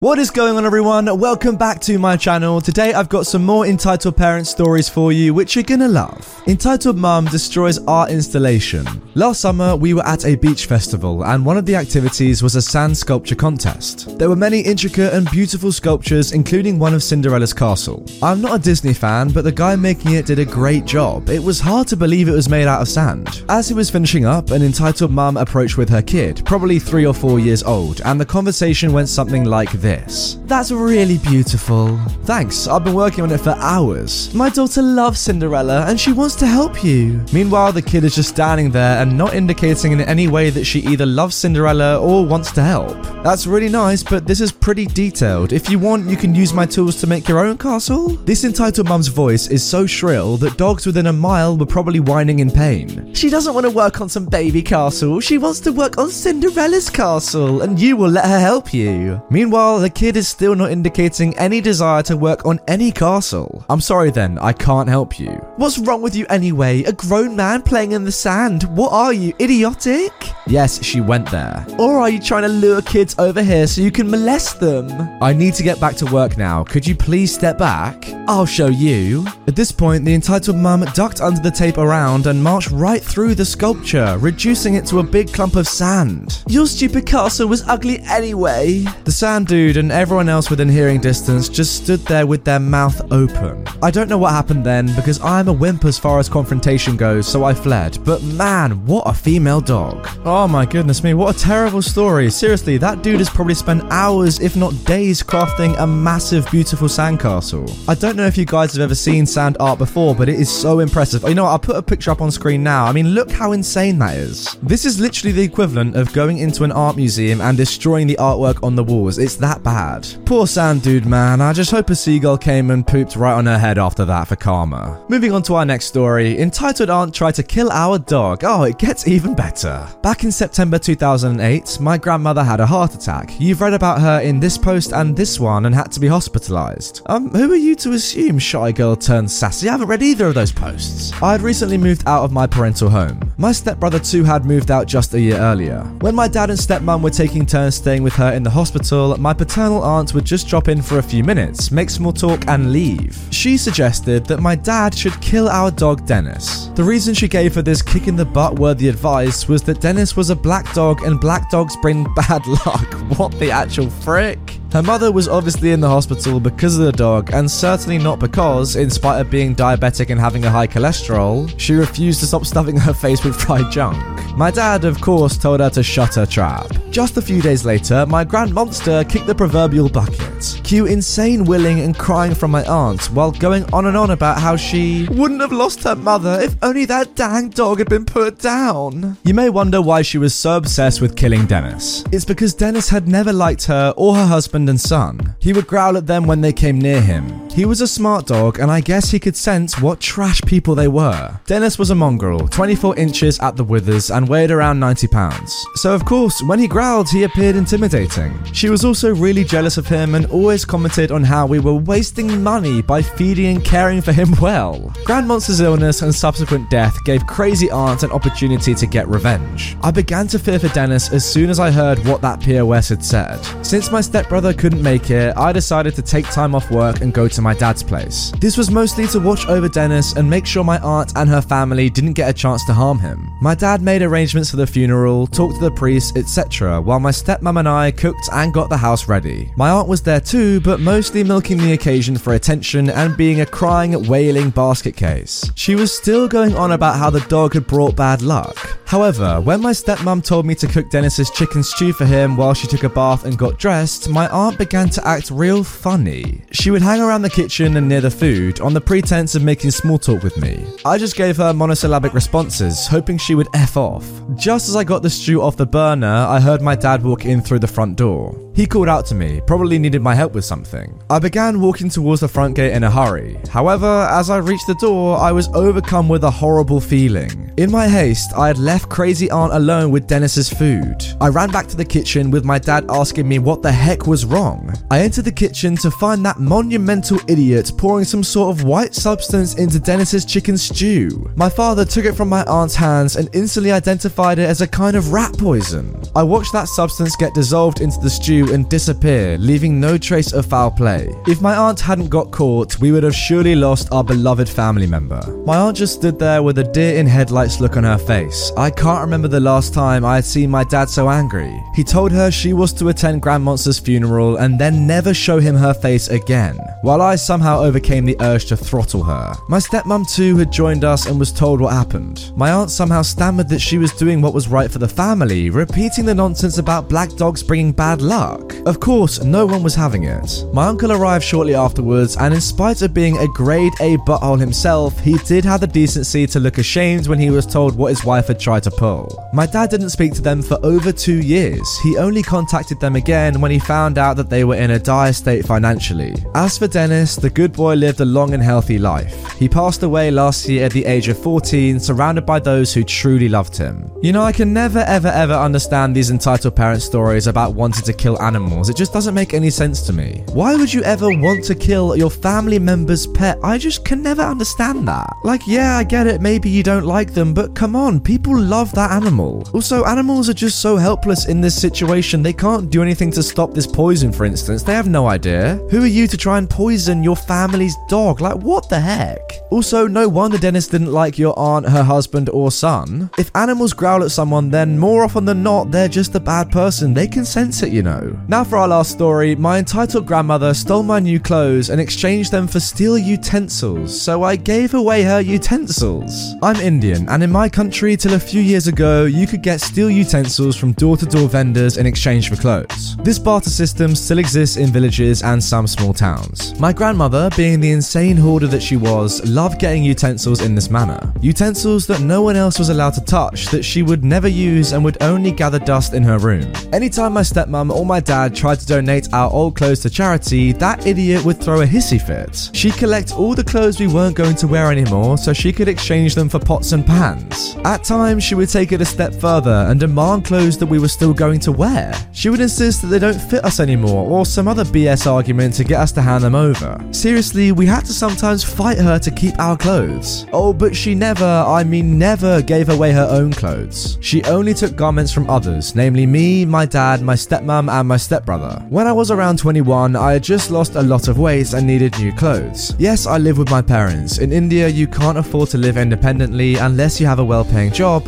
What is going on, everyone? Welcome back to my channel. Today, I've got some more Entitled Parent stories for you, which you're gonna love. Entitled Mum destroys art installation. Last summer, we were at a beach festival, and one of the activities was a sand sculpture contest. There were many intricate and beautiful sculptures, including one of Cinderella's castle. I'm not a Disney fan, but the guy making it did a great job. It was hard to believe it was made out of sand. As he was finishing up, an entitled mum approached with her kid, probably three or four years old, and the conversation went something like this this. That's really beautiful. Thanks, I've been working on it for hours. My daughter loves Cinderella and she wants to help you. Meanwhile, the kid is just standing there and not indicating in any way that she either loves Cinderella or wants to help. That's really nice, but this is pretty detailed. If you want, you can use my tools to make your own castle. This entitled mum's voice is so shrill that dogs within a mile were probably whining in pain. She doesn't want to work on some baby castle, she wants to work on Cinderella's castle, and you will let her help you. Meanwhile, the kid is still not indicating any desire to work on any castle. I'm sorry then, I can't help you. What's wrong with you anyway? A grown man playing in the sand? What are you, idiotic? Yes, she went there. Or are you trying to lure kids over here so you can molest them? I need to get back to work now. Could you please step back? I'll show you. At this point, the entitled mum ducked under the tape around and marched right through the sculpture, reducing it to a big clump of sand. Your stupid castle was ugly anyway. The sand dude dude and everyone else within hearing distance just stood there with their mouth open. I don't know what happened then because I'm a wimp as far as confrontation goes, so I fled. But man, what a female dog. Oh my goodness me, what a terrible story. Seriously, that dude has probably spent hours, if not days, crafting a massive, beautiful sandcastle. I don't know if you guys have ever seen sand art before, but it is so impressive. You know what, I'll put a picture up on screen now. I mean, look how insane that is. This is literally the equivalent of going into an art museum and destroying the artwork on the walls. It's that that bad. Poor sand dude, man. I just hope a seagull came and pooped right on her head after that for karma. Moving on to our next story. Entitled Aunt tried to kill our dog. Oh, it gets even better. Back in September 2008, my grandmother had a heart attack. You've read about her in this post and this one and had to be hospitalized. Um, who are you to assume shy girl turned sassy? I haven't read either of those posts. I had recently moved out of my parental home. My stepbrother too had moved out just a year earlier. When my dad and stepmom were taking turns staying with her in the hospital, my paternal aunt would just drop in for a few minutes, make small talk, and leave. She suggested that my dad should kill our dog Dennis. The reason she gave for this kick in the butt worthy advice was that Dennis was a black dog and black dogs bring bad luck. What the actual frick? Her mother was obviously in the hospital because of the dog, and certainly not because, in spite of being diabetic and having a high cholesterol, she refused to stop stuffing her face with fried junk. My dad, of course, told her to shut her trap. Just a few days later, my grand monster kicked the proverbial bucket. Cue insane willing and crying from my aunt while going on and on about how she wouldn't have lost her mother if only that dang dog had been put down. You may wonder why she was so obsessed with killing Dennis. It's because Dennis had never liked her or her husband husband and son. He would growl at them when they came near him. He was a smart dog, and I guess he could sense what trash people they were. Dennis was a mongrel, 24 inches at the withers, and weighed around 90 pounds. So, of course, when he growled, he appeared intimidating. She was also really jealous of him and always commented on how we were wasting money by feeding and caring for him well. Grand Monster's illness and subsequent death gave Crazy Aunt an opportunity to get revenge. I began to fear for Dennis as soon as I heard what that POS had said. Since my stepbrother brother couldn't make it, I decided to take time off work and go to my dad's place. This was mostly to watch over Dennis and make sure my aunt and her family didn't get a chance to harm him. My dad made arrangements for the funeral, talked to the priest, etc., while my stepmom and I cooked and got the house ready. My aunt was there too, but mostly milking the occasion for attention and being a crying, wailing basket case. She was still going on about how the dog had brought bad luck. However, when my stepmom told me to cook Dennis's chicken stew for him while she took a bath and got dressed, my aunt began to act real funny. She would hang around the kitchen and near the food on the pretense of making small talk with me. I just gave her monosyllabic responses, hoping she would F off. Just as I got the stew off the burner, I heard my dad walk in through the front door. He called out to me, probably needed my help with something. I began walking towards the front gate in a hurry. However, as I reached the door, I was overcome with a horrible feeling. In my haste, I had left crazy aunt alone with Dennis's food. I ran back to the kitchen with my dad asking me what the heck was wrong. I entered the kitchen to find that monumental idiot pouring some sort of white substance into Dennis's chicken stew. My father took it from my aunt's hands and instantly identified it as a kind of rat poison. I watched that substance get dissolved into the stew and disappear, leaving no trace of foul play. If my aunt hadn't got caught, we would have surely lost our beloved family member. My aunt just stood there with a deer in headlights look on her face. I can't remember the last time I had seen my dad so angry. He told her she was to attend Grand Monster's funeral and then never show him her face again, while I somehow overcame the urge to throttle her. My stepmom too had joined us and was told what happened. My aunt somehow stammered that she was doing what was right for the family, repeating the nonsense about black dogs bringing bad luck. Of course, no one was having it. My uncle arrived shortly afterwards, and in spite of being a grade A butthole himself, he did have the decency to look ashamed when he was told what his wife had tried to pull. My dad didn't speak to them for over two years. He only contacted them again when he found out that they were in a dire state financially. As for Dennis, the good boy lived a long and healthy life. He passed away last year at the age of 14, surrounded by those who truly loved him. You know, I can never ever ever understand these entitled parent stories about wanting to kill animals. It just doesn't make any sense to me. Why would you ever want to kill your family member's pet? I just can never understand that. Like, yeah, I get it, maybe you don't like them, but come on, people love that animal. Also, animals are just so helpless in this situation, they can't do anything to stop this poison, for instance. They have no idea. Who are you to try and poison your family's dog? Like, what the heck? Also, no wonder Dennis didn't like your aunt, her husband, or son. If animals growl at someone, then more often than not, they're just a bad person. They can sense it, you know. Now, for our last story, my entitled grandmother stole my new clothes and exchanged them for steel utensils, so I gave away her utensils. I'm Indian, and in my country, till a few years ago, you could get steel utensils from door to door vendors in exchange for clothes. This barter system still exists in villages and some small towns. My grandmother, being the insane hoarder that she was, loved getting utensils in this manner. Utensils that no one else was allowed to touch, that she would never use and would only gather dust in her room. Anytime my stepmom or my dad tried to donate our old clothes to charity, that idiot would throw a hissy fit. She'd collect all the clothes we weren't going to wear anymore so she could exchange them for pots and pans. At times, she would take it a step further and demand clothes that we were still going to wear. She would insist that they don't fit us anymore or some other BS argument to get us to hand them over. Seriously, we had to sometimes fight her to keep our clothes. Oh, but she never, I mean never, gave away her own clothes. She only took garments from others, namely me, my dad, my stepmom, and my stepbrother. When I was around 21, I had just lost a lot of weight and needed new clothes. Yes, I live with my parents. In India, you can't afford to live independently unless you have a well paying job,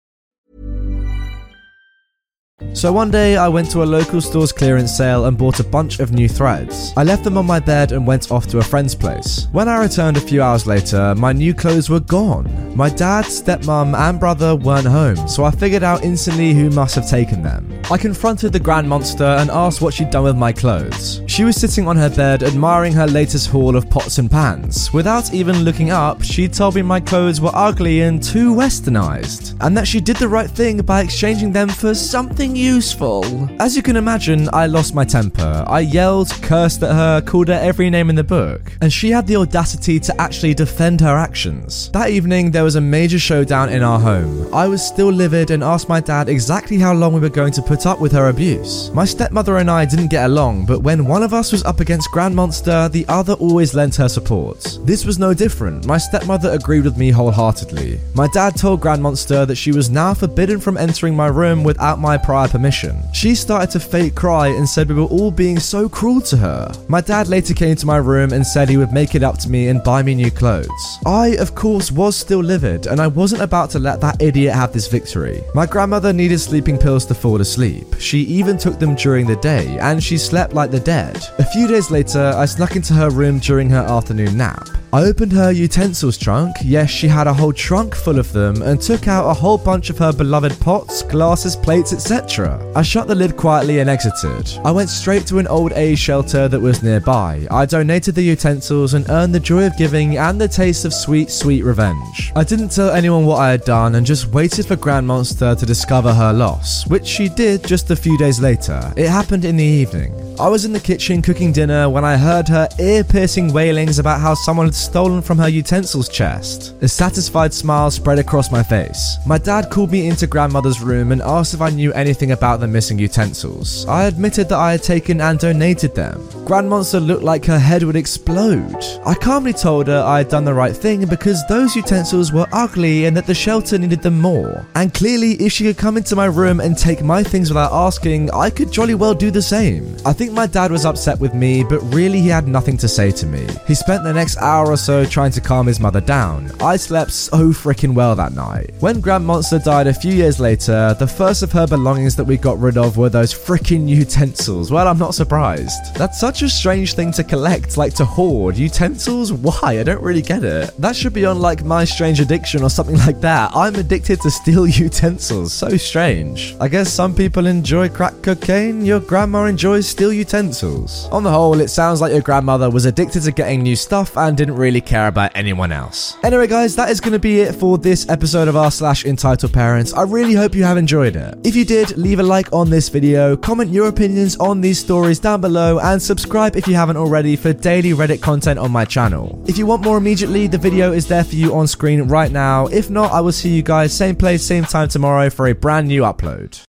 So one day I went to a local store's clearance sale and bought a bunch of new threads. I left them on my bed and went off to a friend's place. When I returned a few hours later, my new clothes were gone. My dad, stepmom, and brother weren't home, so I figured out instantly who must have taken them. I confronted the grand monster and asked what she'd done with my clothes. She was sitting on her bed admiring her latest haul of pots and pans. Without even looking up, she told me my clothes were ugly and too westernized, and that she did the right thing by exchanging them for something useful. As you can imagine, I lost my temper. I yelled, cursed at her, called her every name in the book, and she had the audacity to actually defend her actions. That evening, there was a major showdown in our home. I was still livid and asked my dad exactly how long we were going to put up with her abuse. My stepmother and I didn't get along, but when one of us was up against Grand Monster, the other always lent her support. This was no different. My stepmother agreed with me wholeheartedly. My dad told Grand Monster that she was now forbidden from entering my room without my prior permission. She started to fake cry and said we were all being so cruel to her. My dad later came to my room and said he would make it up to me and buy me new clothes. I, of course, was still livid and I wasn't about to let that idiot have this victory. My grandmother needed sleeping pills to fall asleep. She even took them during the day and she slept like the dead. A few days later, I snuck into her room during her afternoon nap. I opened her utensils trunk, yes, she had a whole trunk full of them, and took out a whole bunch of her beloved pots, glasses, plates, etc. I shut the lid quietly and exited. I went straight to an old age shelter that was nearby. I donated the utensils and earned the joy of giving and the taste of sweet, sweet revenge. I didn't tell anyone what I had done and just waited for Grand Monster to discover her loss, which she did just a few days later. It happened in the evening. I was in the kitchen cooking dinner when I heard her ear piercing wailings about how someone had stolen from her utensils chest. A satisfied smile spread across my face. My dad called me into grandmother's room and asked if I knew anything about the missing utensils. I admitted that I had taken and donated them. Grandmonster looked like her head would explode. I calmly told her I had done the right thing because those utensils were ugly and that the shelter needed them more. And clearly, if she could come into my room and take my things without asking, I could jolly well do the same. I think my dad was upset with me, but really he had nothing to say to me. He spent the next hour or so trying to calm his mother down. I slept so freaking well that night. When Grand Monster died a few years later, the first of her belongings that we got rid of were those freaking utensils. Well, I'm not surprised. That's such a strange thing to collect, like to hoard. Utensils? Why? I don't really get it. That should be on like My Strange Addiction or something like that. I'm addicted to steel utensils. So strange. I guess some people enjoy crack cocaine, your grandma enjoys steel utensils. On the whole, it sounds like your grandmother was addicted to getting new stuff and didn't really care about anyone else. Anyway, guys, that is going to be it for this episode of r slash entitled parents. I really hope you have enjoyed it. If you did, leave a like on this video, comment your opinions on these stories down below, and subscribe if you haven't already for daily Reddit content on my channel. If you want more immediately, the video is there for you on screen right now. If not, I will see you guys same place, same time tomorrow for a brand new upload.